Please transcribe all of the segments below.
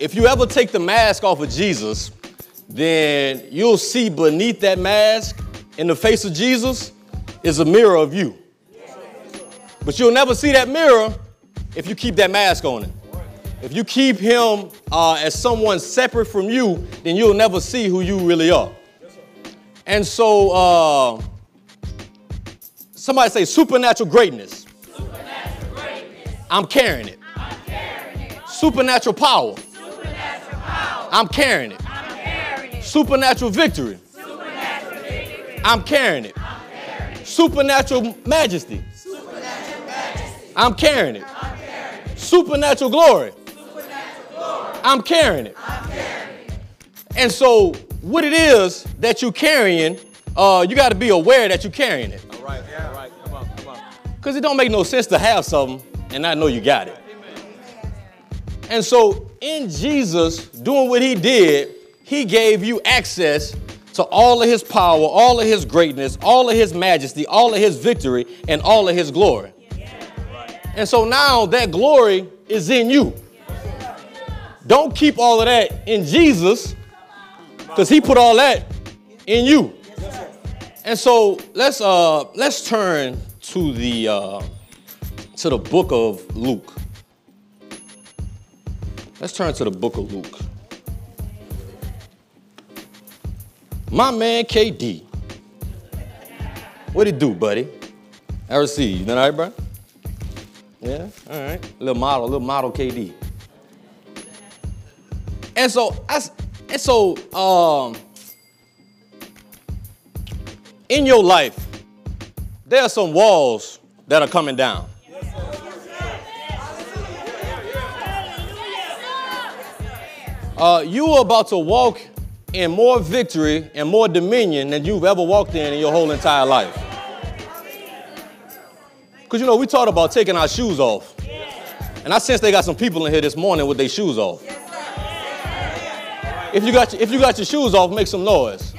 if you ever take the mask off of Jesus, then you'll see beneath that mask in the face of Jesus is a mirror of you. But you'll never see that mirror if you keep that mask on it. If you keep him uh, as someone separate from you, then you'll never see who you really are. And so, uh, somebody say supernatural greatness. Supernatural greatness. I'm carrying it. I'm carrying it. Supernatural power. I'm carrying it. I'm carrying it. Supernatural victory. Supernatural victory. I'm carrying it. I'm carrying it. Supernatural majesty. Supernatural majesty. I'm carrying it. I'm carrying it. Supernatural glory. Supernatural glory. I'm carrying it. I'm carrying it. And so, what it is that you're carrying, uh, you got to be aware that you're carrying it. All right, all right, come on, come on. Because it don't make no sense to have something and not know you got it. And so, in Jesus doing what he did, he gave you access to all of his power, all of his greatness, all of his majesty, all of his victory, and all of his glory. And so now that glory is in you. Don't keep all of that in Jesus, because he put all that in you. And so let's uh let's turn to the uh to the book of Luke. Let's turn to the book of Luke. My man KD. What'd he do, buddy? I see you. Done all right, bro? Yeah, all right. Little model, little model KD. And so, I, and so, um, in your life, there are some walls that are coming down. Uh, you are about to walk in more victory and more dominion than you've ever walked in in your whole entire life. Because you know, we talked about taking our shoes off. And I sense they got some people in here this morning with their shoes off. If you got your, if you got your shoes off, make some noise.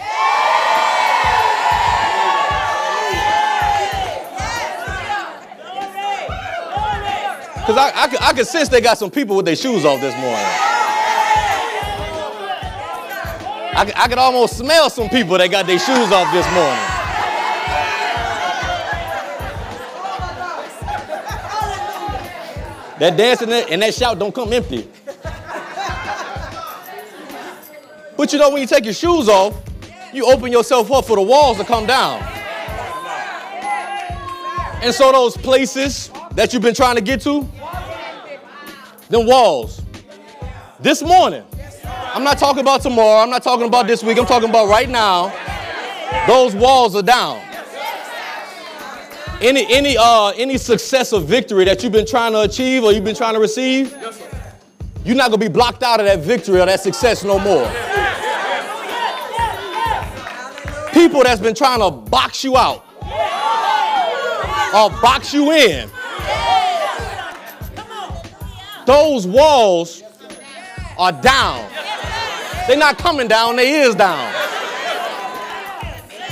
Because I, I, I can sense they got some people with their shoes off this morning. I, could- I could almost smell some people that got their shoes off this morning. That dance and that, and that shout don't come empty. But you know, when you take your shoes off, you open yourself up for the walls to come down. And so those places that you've been trying to get to, them walls. This morning, I'm not talking about tomorrow, I'm not talking about this week, I'm talking about right now. Those walls are down. Any any uh any success or victory that you've been trying to achieve or you've been trying to receive, you're not gonna be blocked out of that victory or that success no more. People that's been trying to box you out or box you in. Those walls are down. They're not coming down, they is down.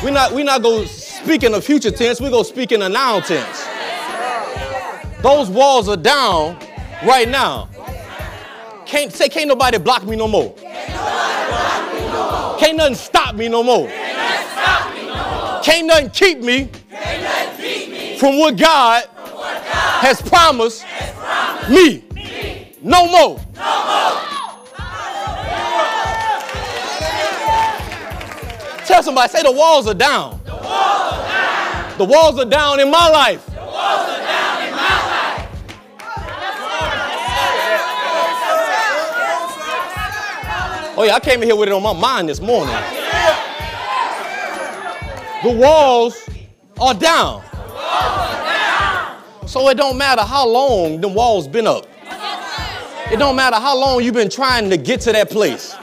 We're not, we're not going to speak in the future tense, we're going to speak in the now tense. Those walls are down right now. Can't say can't nobody block me no more. Can't nothing stop me no more. Can't nothing keep me from what God has promised me. No more. Tell somebody, say the walls are down. The walls are down The walls are down in my life. The walls are down in my life. Oh yeah, I came in here with it on my mind this morning. The walls are down. So it don't matter how long the walls been up. It don't matter how long you've been trying to get to that place.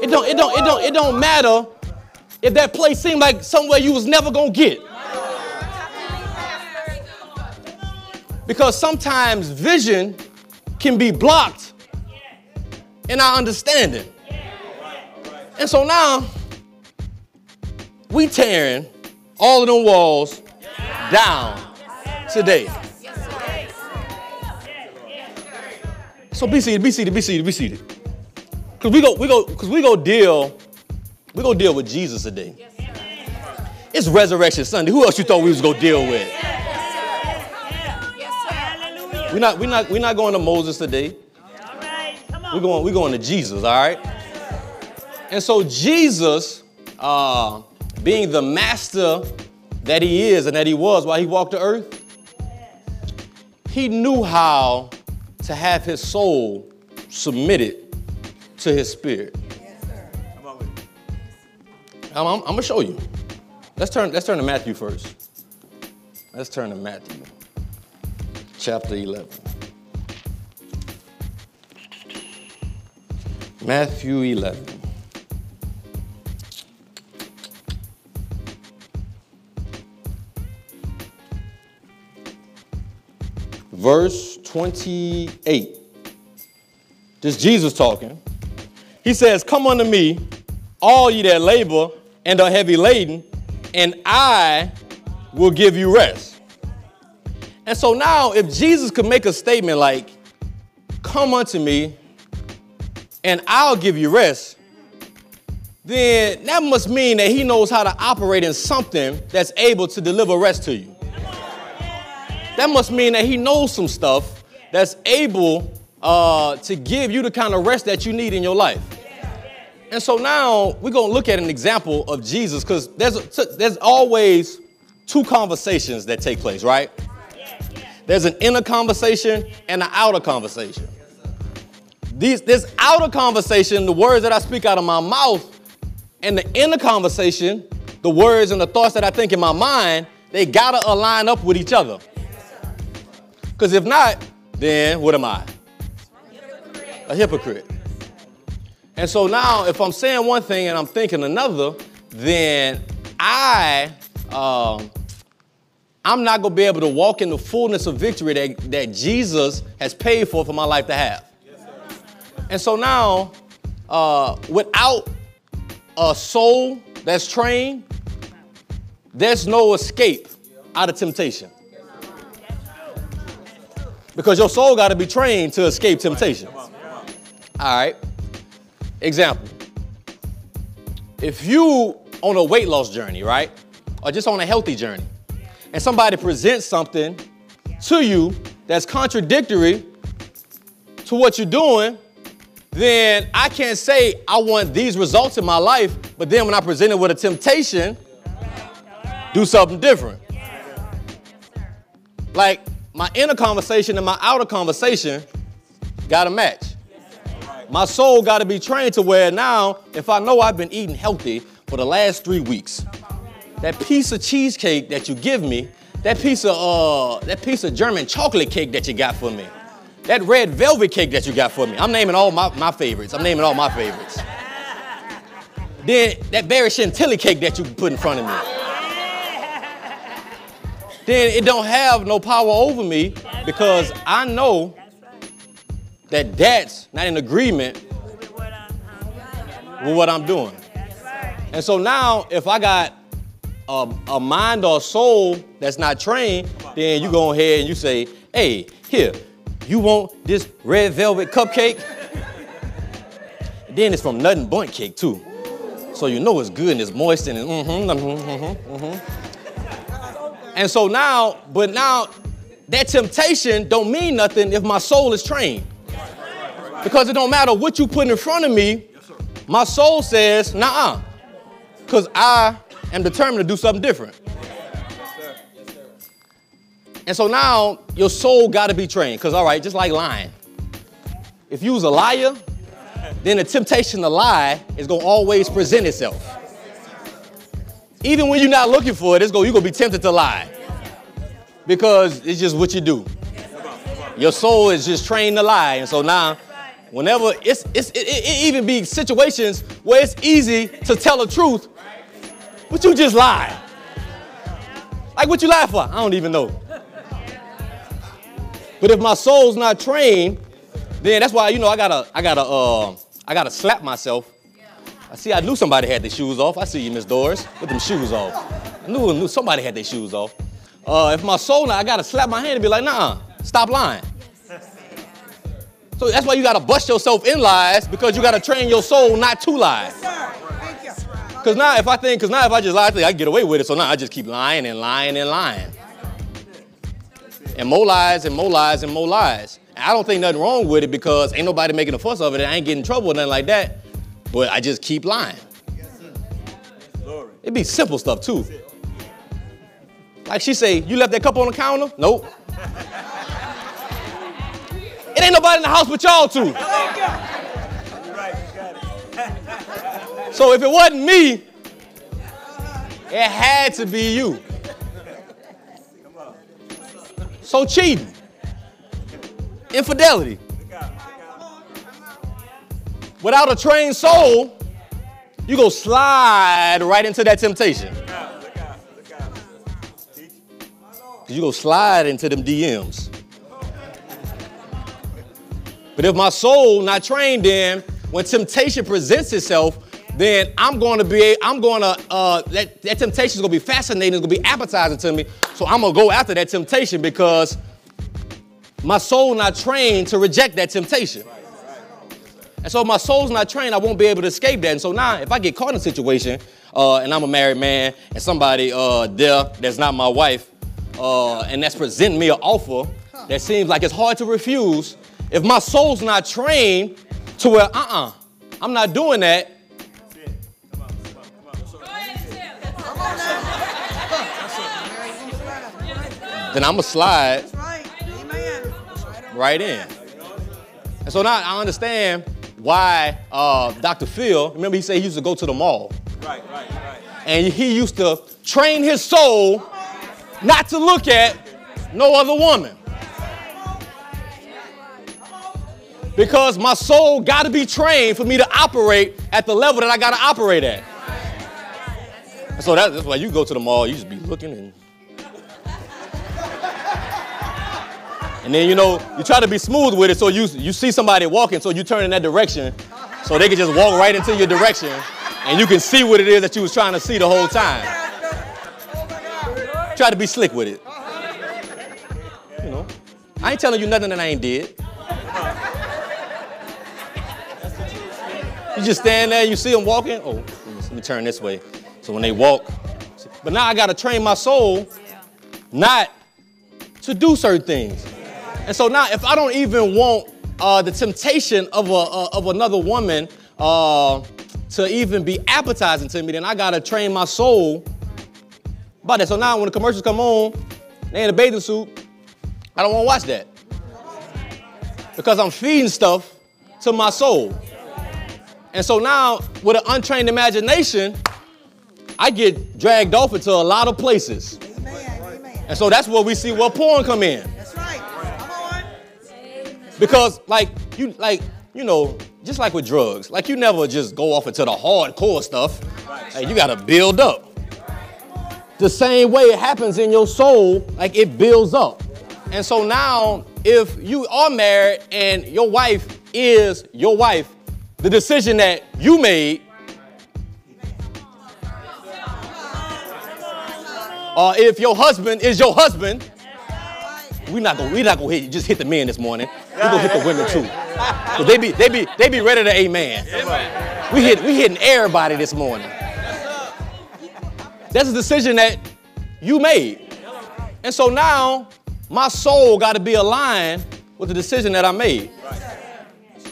It don't, it don't, it don't, it don't matter if that place seemed like somewhere you was never gonna get. Because sometimes vision can be blocked in our understanding. And so now we tearing all of them walls down today. So be seated, be seated, be seated, be seated. Cause we go, we go, cause we go deal, we go deal with Jesus today. It's Resurrection Sunday. Who else you thought we was gonna deal with? We're not, we're not, we're not going to Moses today. We're going, we're going to Jesus, all right? And so Jesus, uh, being the master that he is and that he was while he walked the earth, he knew how to have his soul submitted to his spirit. I'm, I'm, I'm gonna show you. Let's turn, let's turn to Matthew first. Let's turn to Matthew, chapter 11. Matthew 11. Verse 28. This Jesus talking. He says, Come unto me, all ye that labor and are heavy laden, and I will give you rest. And so now, if Jesus could make a statement like, Come unto me, and I'll give you rest, then that must mean that he knows how to operate in something that's able to deliver rest to you. That must mean that he knows some stuff that's able uh, to give you the kind of rest that you need in your life. And so now we're going to look at an example of Jesus because there's, there's always two conversations that take place, right? There's an inner conversation and an outer conversation. These, this outer conversation, the words that I speak out of my mouth, and the inner conversation, the words and the thoughts that I think in my mind, they gotta align up with each other. Because if not, then what am I? A hypocrite. And so now, if I'm saying one thing and I'm thinking another, then I, um, I'm not gonna be able to walk in the fullness of victory that, that Jesus has paid for for my life to have. And so now, uh, without a soul that's trained, there's no escape out of temptation. Because your soul got to be trained to escape temptation. All right. Example. If you on a weight loss journey, right? Or just on a healthy journey, and somebody presents something to you that's contradictory to what you're doing, then I can't say I want these results in my life, but then when I present it with a temptation, do something different. Like my inner conversation and my outer conversation got to match. My soul got to be trained to where now, if I know I've been eating healthy for the last three weeks, that piece of cheesecake that you give me, that piece of uh, that piece of German chocolate cake that you got for me, that red velvet cake that you got for me. I'm naming all my, my favorites. I'm naming all my favorites. then that berry chantilly cake that you put in front of me. Then it don't have no power over me because I know that that's not in agreement with what I'm doing. And so now, if I got a, a mind or a soul that's not trained, then you go ahead and you say, hey, here, you want this red velvet cupcake? Then it's from Nothing Bundt Cake, too. So you know it's good and it's moist and mm-hmm, mm-hmm, mm-hmm, mm-hmm. And so now, but now, that temptation don't mean nothing if my soul is trained. Because it don't matter what you put in front of me, my soul says, nah, uh, because I am determined to do something different. And so now your soul got to be trained. Because, all right, just like lying, if you was a liar, then the temptation to lie is going to always present itself. Even when you're not looking for it, it's go, you're going to be tempted to lie. Because it's just what you do. Your soul is just trained to lie. And so now, whenever it's, it's it, it even be situations where it's easy to tell the truth, but you just lie. Like what you lie for? I don't even know. But if my soul's not trained, then that's why you know I gotta I gotta uh I gotta slap myself. I see I knew somebody had their shoes off. I see you, Miss Doris, with them shoes off. I knew, knew somebody had their shoes off. Uh, if my soul I gotta slap my hand and be like, nah, stop lying. So that's why you gotta bust yourself in lies because you gotta train your soul not to lie. Sir, thank you. Cause now if I think, cause now if I just lie, I think I can get away with it. So now I just keep lying and lying and lying. And more lies and more lies and more lies. And I don't think nothing wrong with it because ain't nobody making a fuss of it. I ain't getting in trouble or nothing like that. But I just keep lying. It'd be simple stuff too. Like she say, you left that cup on the counter? Nope. It ain't nobody in the house but y'all two. So if it wasn't me, it had to be you. So cheating, infidelity. Without a trained soul, you go slide right into that temptation. You go slide into them DMs. But if my soul not trained in, when temptation presents itself, then I'm going to be, I'm going to, uh, that, that temptation is going to be fascinating, it's going to be appetizing to me. So I'm going to go after that temptation because my soul not trained to reject that temptation. And so if my soul's not trained, I won't be able to escape that. And so now, if I get caught in a situation uh, and I'm a married man and somebody uh, there that's not my wife, uh, and that's presenting me an offer that seems like it's hard to refuse, if my soul's not trained to where, uh-uh, I'm not doing that, then I'm going to slide right. Right in. And so now I understand why uh, Dr. Phil, remember he said he used to go to the mall. Right, right, right. And he used to train his soul not to look at no other woman. Because my soul got to be trained for me to operate at the level that I got to operate at. So that- that's why you go to the mall, you just be looking and. And then you know you try to be smooth with it, so you you see somebody walking, so you turn in that direction, so they can just walk right into your direction, and you can see what it is that you was trying to see the whole time. Try to be slick with it. You know, I ain't telling you nothing that I ain't did. You just stand there, you see them walking. Oh, let me turn this way. So when they walk, but now I gotta train my soul not to do certain things. And so now, if I don't even want uh, the temptation of, a, uh, of another woman uh, to even be appetizing to me, then I gotta train my soul about that. So now, when the commercials come on, they in a bathing suit, I don't wanna watch that. Because I'm feeding stuff to my soul. And so now, with an untrained imagination, I get dragged off into a lot of places. Amen. Amen. And so that's where we see where porn come in. That's right. Come on. Because like you like you know just like with drugs, like you never just go off into the hardcore stuff. Like, you gotta build up. The same way it happens in your soul, like it builds up. And so now, if you are married and your wife is your wife, the decision that you made, or if your husband is your husband, we not gonna we not gonna hit just hit the men this morning. we're gonna hit the women too. 'Cause they be they be they be ready to amen. We hit we hitting everybody this morning. That's a decision that you made. And so now my soul got to be aligned with the decision that I made.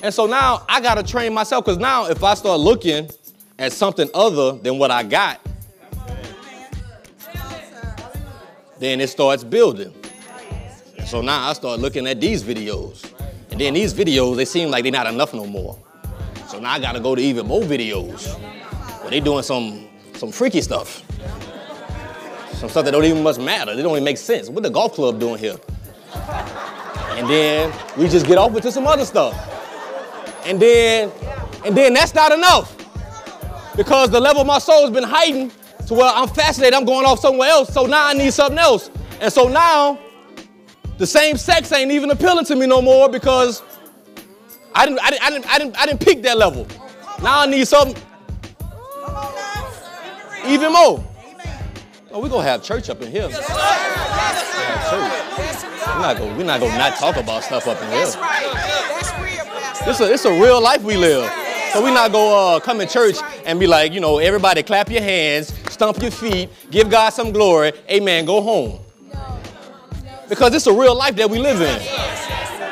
And so now I got to train myself because now if I start looking at something other than what I got, then it starts building. And so now I start looking at these videos. And then these videos, they seem like they're not enough no more. So now I gotta go to even more videos where they doing some some freaky stuff. Some stuff that don't even much matter. They don't even make sense. What the golf club doing here? And then we just get off into some other stuff. And then, and then that's not enough. Because the level of my soul has been heightened to where I'm fascinated, I'm going off somewhere else. So now I need something else. And so now the same sex ain't even appealing to me no more because I didn't, I didn't, I didn't, I didn't, I didn't peak that level. Now I need something Come on now. even more. Oh, we're gonna have church up in here. Have church. We're not gonna, we're not gonna not talk about stuff up in here. This a, it's a real life we live. So we not go uh, come in church and be like, you know, everybody clap your hands, stomp your feet, give God some glory, amen, go home. Because it's a real life that we live in.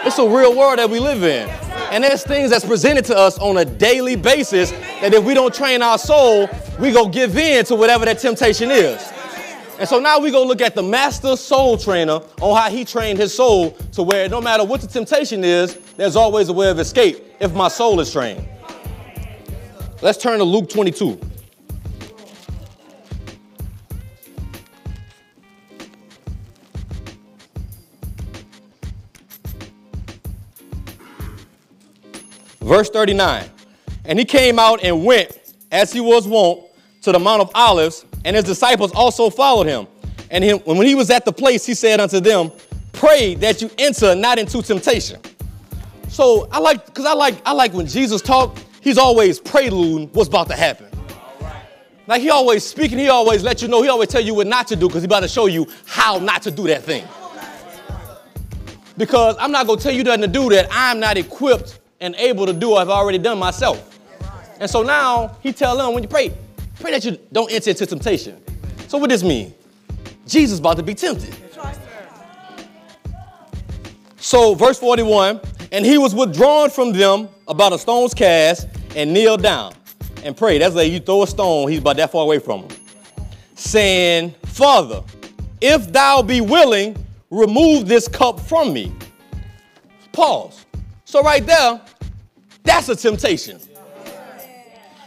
It's a real world that we live in. And there's things that's presented to us on a daily basis that if we don't train our soul, we go give in to whatever that temptation is. And so now we go look at the master soul trainer on how he trained his soul to where no matter what the temptation is, there's always a way of escape if my soul is trained. Let's turn to Luke 22. Verse 39. And he came out and went, as he was wont, to the Mount of Olives, and his disciples also followed him. And he, when he was at the place, he said unto them, Pray that you enter not into temptation. So I like, because I like, I like when Jesus talked, he's always preluding what's about to happen. Like he always speaking, he always let you know, he always tell you what not to do because he about to show you how not to do that thing. Because I'm not gonna tell you nothing to do that I'm not equipped and able to do I've already done myself. And so now he tell them when you pray, pray that you don't enter into temptation. So what does this mean? Jesus about to be tempted. So verse 41, and he was withdrawn from them about a stone's cast and kneeled down and prayed. That's like you throw a stone, he's about that far away from him. Saying, Father, if thou be willing, remove this cup from me. Pause. So right there, that's a temptation.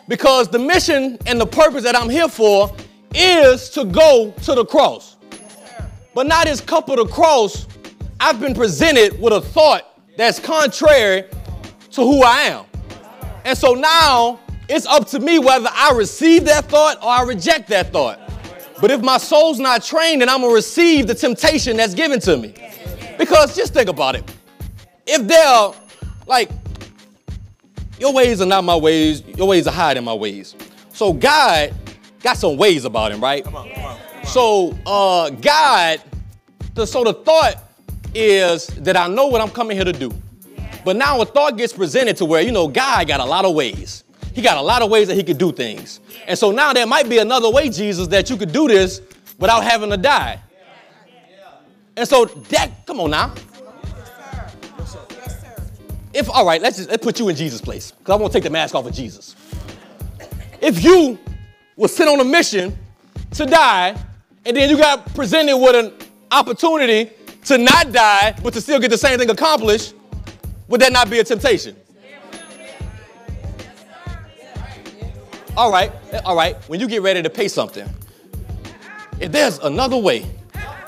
Because the mission and the purpose that I'm here for is to go to the cross. But not as the cross, I've been presented with a thought that's contrary to who I am. And so now it's up to me whether I receive that thought or I reject that thought. But if my soul's not trained, then I'm gonna receive the temptation that's given to me. Because just think about it. If they're like, your ways are not my ways, your ways are higher than my ways. So God got some ways about him, right? Come on. So uh, God, the, so the thought is that I know what I'm coming here to do. But now a thought gets presented to where, you know, God got a lot of ways. He got a lot of ways that he could do things. And so now there might be another way, Jesus, that you could do this without having to die. And so that, come on now. If, all right, let's just let's put you in Jesus' place, because I want to take the mask off of Jesus. If you were sent on a mission to die, and then you got presented with an opportunity to not die, but to still get the same thing accomplished, would that not be a temptation? All right, all right. When you get ready to pay something, if there's another way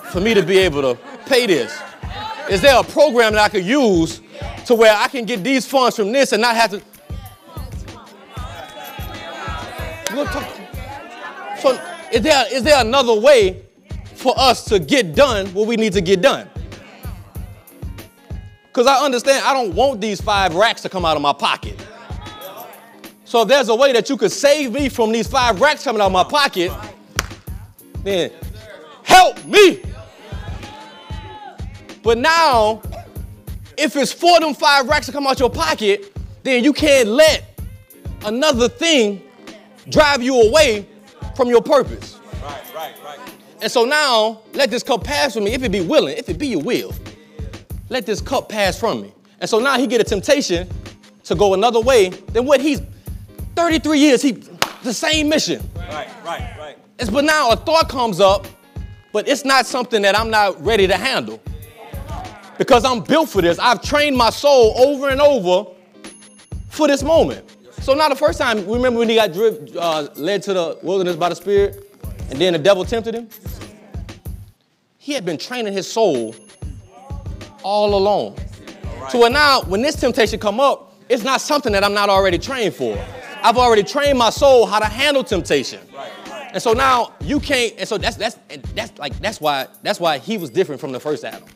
for me to be able to pay this, is there a program that I could use to where I can get these funds from this and not have to? So is there, is there another way for us to get done what we need to get done? Because I understand I don't want these five racks to come out of my pocket. So if there's a way that you could save me from these five racks coming out of my pocket, then help me. But now, if it's for them five racks to come out your pocket, then you can't let another thing drive you away from your purpose. Right, right, right. And so now, let this cup pass from me, if it be willing, if it be your will. Let this cup pass from me. And so now he get a temptation to go another way than what he's 33 years, he the same mission. Right, right, right. It's, but now a thought comes up, but it's not something that I'm not ready to handle. Because I'm built for this. I've trained my soul over and over for this moment. So now the first time, remember when he got driv- uh, led to the wilderness by the Spirit, and then the devil tempted him? He had been training his soul all along. So when now, when this temptation come up, it's not something that I'm not already trained for. I've already trained my soul how to handle temptation. And so now you can't, and so that's that's that's like that's why that's why he was different from the first Adam.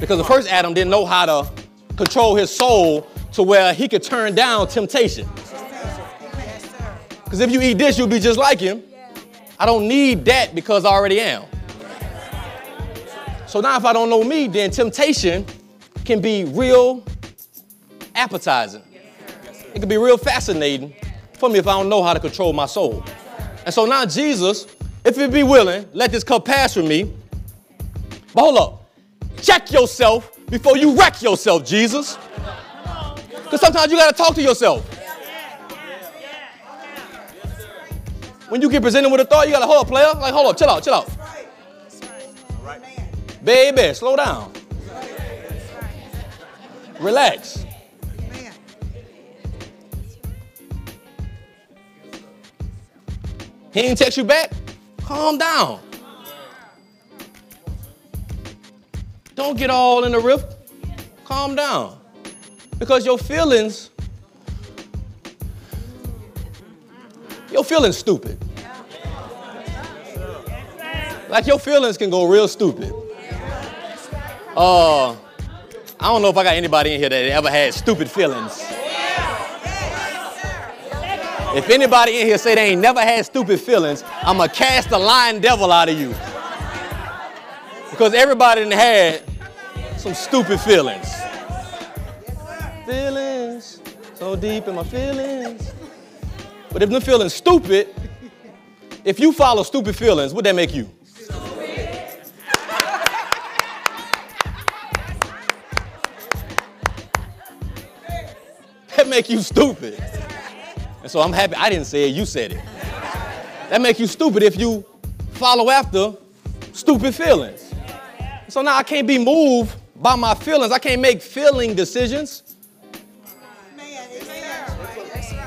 Because the first Adam didn't know how to control his soul to where he could turn down temptation. Because if you eat this, you'll be just like him. I don't need that because I already am. So now if I don't know me, then temptation can be real appetizing. It can be real fascinating for me if I don't know how to control my soul. And so now, Jesus, if you be willing, let this cup pass from me. But hold up. Check yourself before you wreck yourself, Jesus. Because sometimes you got to talk to yourself. When you get presented with a thought, you got to hold up, player. Like, hold up, chill out, chill out. Baby, slow down. Relax. He ain't text you back? Calm down. Don't get all in the rift. Calm down. Because your feelings, your feelings stupid. Like your feelings can go real stupid. Uh, I don't know if I got anybody in here that ever had stupid feelings. If anybody in here say they ain't never had stupid feelings, I'm gonna cast the lying devil out of you. Because everybody done had some stupid feelings. Feelings, so deep in my feelings. But if them feelings stupid, if you follow stupid feelings, what that make you? That make you stupid. And so I'm happy I didn't say it, you said it. That make you stupid if you follow after stupid feelings. So now I can't be moved by my feelings. I can't make feeling decisions.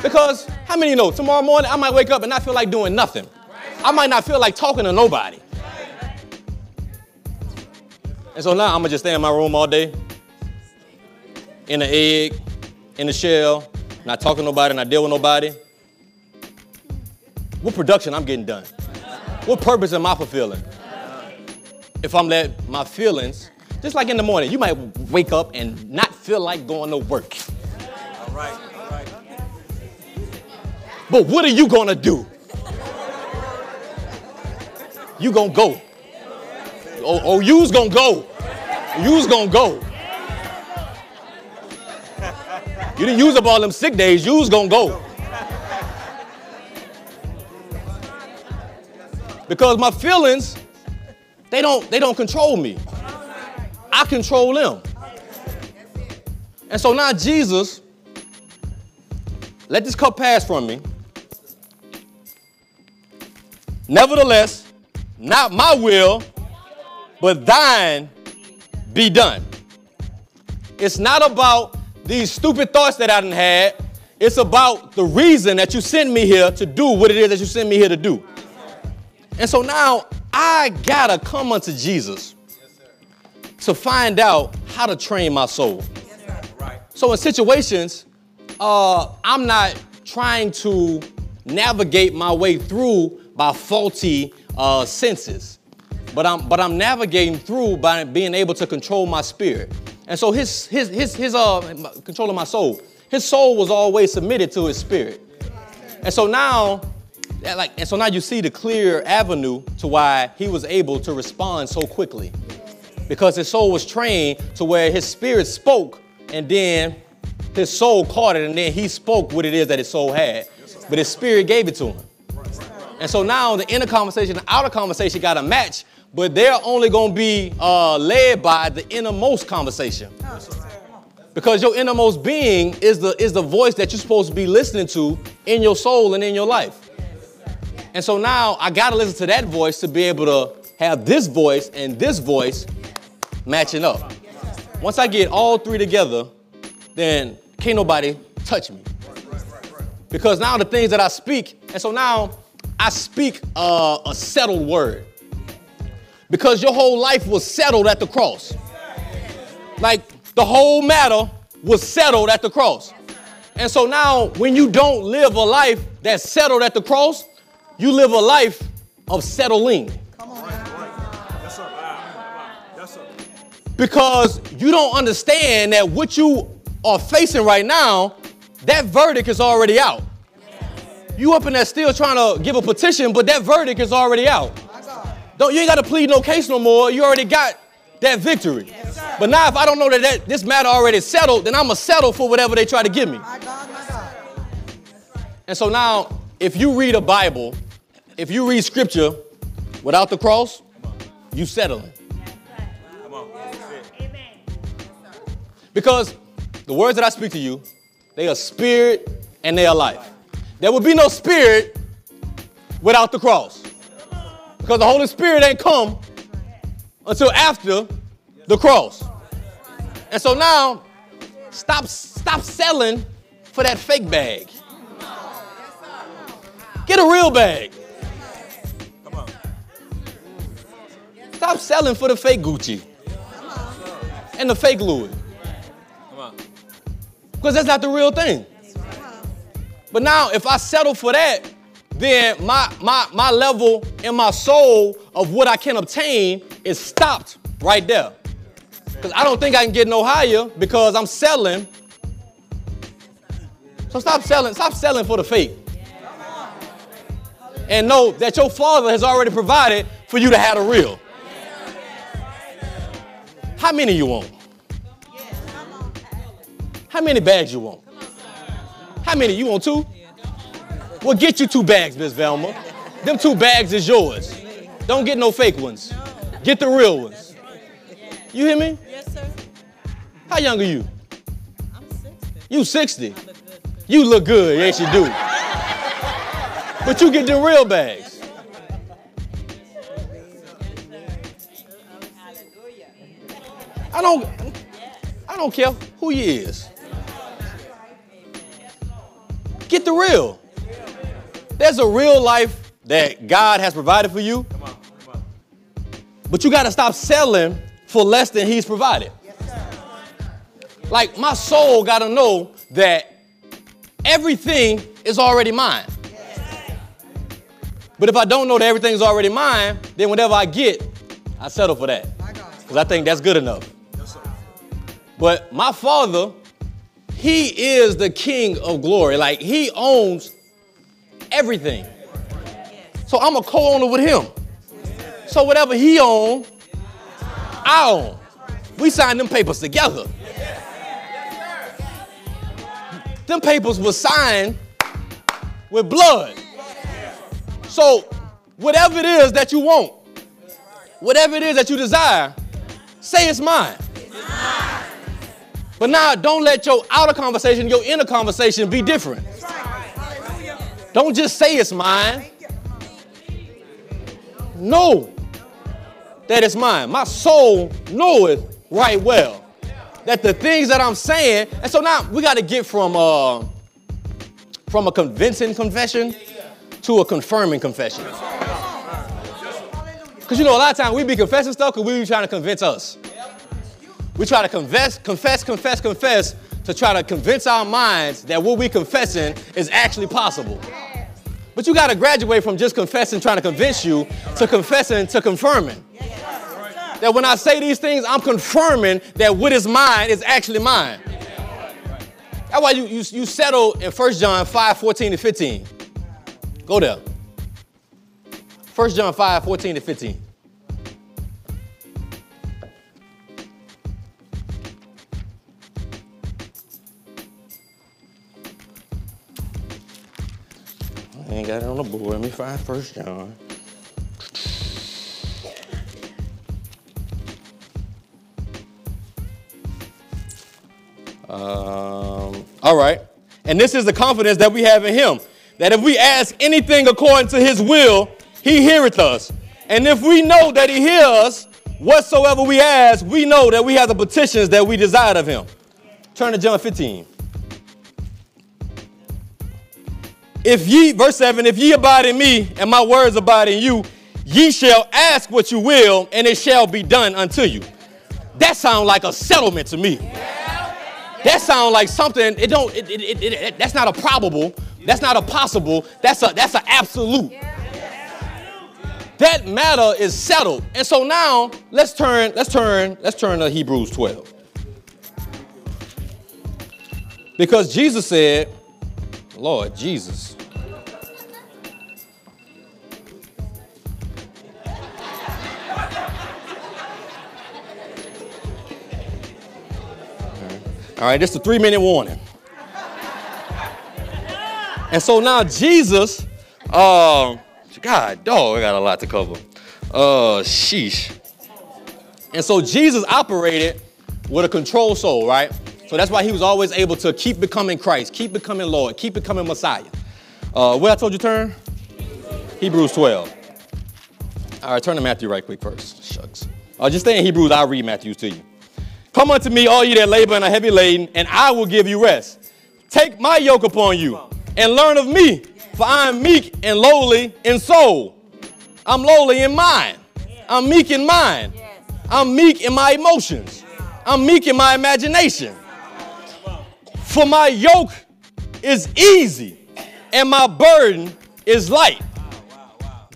Because how many know tomorrow morning I might wake up and not feel like doing nothing? I might not feel like talking to nobody. And so now I'm gonna just stay in my room all day, in the egg, in the shell, not talking to nobody, not deal with nobody. What production I'm getting done? What purpose am I fulfilling? If I'm let my feelings, just like in the morning, you might wake up and not feel like going to work. All right, all right. But what are you gonna do? You gonna go. Oh, oh you's gonna go. You's gonna go. You didn't use up all them sick days, you's gonna go. Because my feelings, they don't, they don't control me. I control them. And so now Jesus, let this cup pass from me. Nevertheless, not my will, but thine be done. It's not about these stupid thoughts that I done had. It's about the reason that you sent me here to do what it is that you sent me here to do. And so now I gotta come unto Jesus to find out how to train my soul. Right. So in situations, uh, I'm not trying to navigate my way through by faulty uh, senses, but I'm but I'm navigating through by being able to control my spirit. And so his his his his uh controlling my soul. His soul was always submitted to his spirit. And so now, like, and so now you see the clear avenue to why he was able to respond so quickly. Because his soul was trained to where his spirit spoke, and then his soul caught it, and then he spoke what it is that his soul had. But his spirit gave it to him. And so now the inner conversation, the outer conversation got a match, but they're only gonna be uh, led by the innermost conversation. Because your innermost being is the, is the voice that you're supposed to be listening to in your soul and in your life. And so now I gotta listen to that voice to be able to have this voice and this voice matching up. Once I get all three together, then can't nobody touch me. Because now the things that I speak, and so now I speak uh, a settled word. Because your whole life was settled at the cross. Like the whole matter was settled at the cross. And so now, when you don't live a life that's settled at the cross, you live a life of settling. Because you don't understand that what you are facing right now, that verdict is already out. You up in there still trying to give a petition, but that verdict is already out. Don't you ain't got to plead no case no more. You already got that victory. Yes. But now if I don't know that, that this matter already settled, then I'm gonna settle for whatever they try to give me. My God, my God. And so now, if you read a Bible, if you read scripture without the cross, you settling. Because the words that I speak to you, they are spirit and they are life. There would be no spirit without the cross. Because the Holy Spirit ain't come until after the cross. And so now, stop, stop selling for that fake bag. Get a real bag. Stop selling for the fake Gucci and the fake Louis. Because that's not the real thing. But now, if I settle for that, then my, my, my level in my soul of what I can obtain is stopped right there. Because I don't think I can get no higher because I'm selling. So stop selling, stop selling for the fake. And know that your father has already provided for you to have the real. How many you want? How many bags you want? How many? You want two? Well, get you two bags, Miss Velma. Them two bags is yours. Don't get no fake ones. Get the real ones. You hear me? Yes, sir. How young are you? I'm 60. You 60. You look good, yes you do. But you get the real bags. I don't I don't care who you is. Get the real. There's a real life that God has provided for you. Come on. Come on. But you got to stop selling for less than he's provided. Like my soul got to know that everything is already mine. But if I don't know that everything's already mine, then whatever I get, I settle for that. Because I think that's good enough. But my father, he is the king of glory. Like he owns everything. So I'm a co-owner with him. So whatever he owns, I own. We signed them papers together. Them papers were signed with blood. So whatever it is that you want, whatever it is that you desire, say it's mine. But now don't let your outer conversation, your inner conversation be different. Don't just say it's mine. Know that it's mine. My soul knoweth right well that the things that I'm saying, and so now we got to get from uh, from a convincing confession to a confirming confession. Because you know, a lot of times we be confessing stuff because we be trying to convince us. We try to confess, confess, confess, confess to try to convince our minds that what we confessing is actually possible. But you got to graduate from just confessing, trying to convince you, to confessing, to confirming. That when I say these things, I'm confirming that what is mine is actually mine. That's why you, you, you settle in 1 John 5, 14 to 15. Go there. 1 John 5, 14 to 15. Ain't got it on the board. Let me find First John. Um, all right. And this is the confidence that we have in him. That if we ask anything according to his will, he heareth us. And if we know that he hears us, whatsoever we ask, we know that we have the petitions that we desired of him. Turn to John 15. If ye, verse 7, if ye abide in me and my words abide in you, ye shall ask what you will, and it shall be done unto you. That sounds like a settlement to me. That sounds like something, it don't, it, it, it, that's not a probable, that's not a possible, that's a that's an absolute. That matter is settled. And so now let's turn, let's turn, let's turn to Hebrews 12. Because Jesus said, Lord Jesus. All right, is a three minute warning. And so now Jesus, um, God, dog, I got a lot to cover. Uh, sheesh. And so Jesus operated with a control soul, right? So that's why he was always able to keep becoming Christ, keep becoming Lord, keep becoming Messiah. Uh, where I told you turn? Hebrews 12. All right, turn to Matthew right quick first. Shucks. Uh, just stay in Hebrews, I'll read Matthew to you. Come unto me, all ye that labor and are heavy laden, and I will give you rest. Take my yoke upon you and learn of me, for I am meek and lowly in soul. I'm lowly in mind. I'm meek in mind. I'm meek in my emotions. I'm meek in my imagination. For my yoke is easy and my burden is light.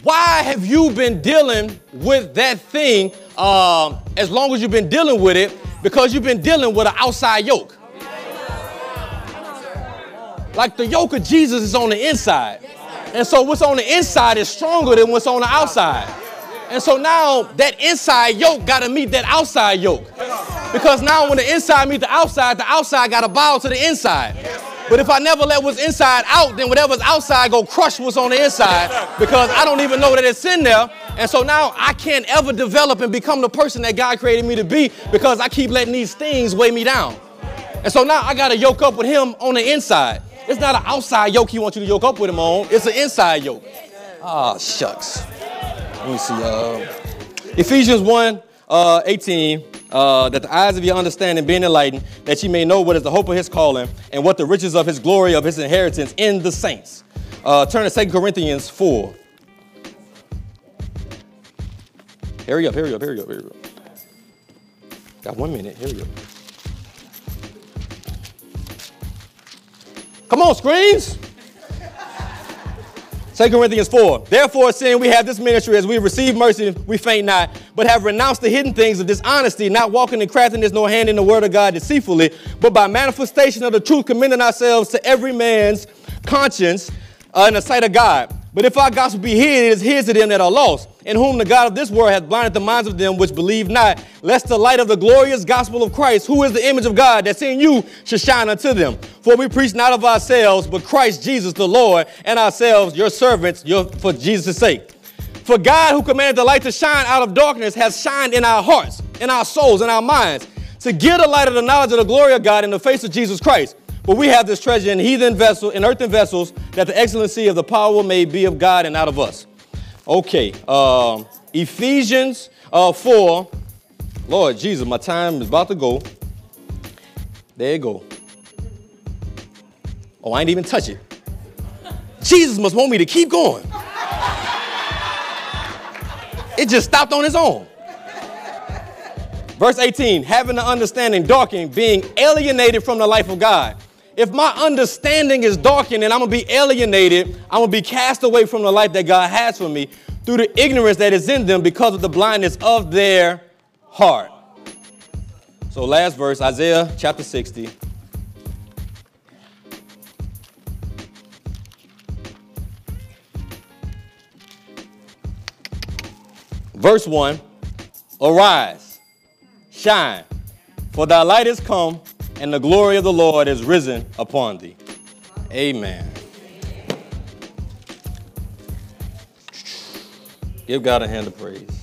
Why have you been dealing with that thing uh, as long as you've been dealing with it? Because you've been dealing with an outside yoke. Like the yoke of Jesus is on the inside. And so what's on the inside is stronger than what's on the outside. And so now that inside yoke got to meet that outside yoke. Because now when the inside meet the outside, the outside got to bow to the inside. But if I never let what's inside out, then whatever's outside go crush what's on the inside because I don't even know that it's in there. And so now I can't ever develop and become the person that God created me to be because I keep letting these things weigh me down. And so now I got to yoke up with him on the inside. It's not an outside yoke he wants you to yoke up with him on. It's an inside yoke. Ah, shucks. Let me see. Uh, Ephesians 1 uh, 18. Uh, that the eyes of your understanding being enlightened, that you may know what is the hope of his calling and what the riches of his glory of his inheritance in the saints. Uh, turn to 2 Corinthians 4. Hurry up, hurry up, hurry up, hurry up. Got one minute, Here hurry up. Come on, screens. 2 Corinthians 4. Therefore, seeing we have this ministry as we receive mercy, we faint not, but have renounced the hidden things of dishonesty, not walking in craftiness, nor handing the word of God deceitfully, but by manifestation of the truth, commending ourselves to every man's conscience uh, in the sight of God. But if our gospel be hid, it is hid to them that are lost, in whom the God of this world hath blinded the minds of them which believe not, lest the light of the glorious gospel of Christ, who is the image of God that's in you, should shine unto them. For we preach not of ourselves, but Christ Jesus the Lord, and ourselves your servants your, for Jesus' sake. For God, who commanded the light to shine out of darkness, has shined in our hearts, in our souls, in our minds, to give the light of the knowledge of the glory of God in the face of Jesus Christ. But we have this treasure in heathen vessels, in earthen vessels, that the excellency of the power may be of God and not of us. Okay, um, Ephesians uh, 4. Lord Jesus, my time is about to go. There you go. Oh, I ain't even touch it. Jesus must want me to keep going. It just stopped on its own. Verse 18, having the understanding darkened, being alienated from the life of God. If my understanding is darkened and I'm gonna be alienated, I'm gonna be cast away from the life that God has for me through the ignorance that is in them because of the blindness of their heart. So, last verse, Isaiah chapter 60. Verse 1 Arise, shine, for thy light is come, and the glory of the Lord is risen upon thee. Amen. Give God a hand of praise.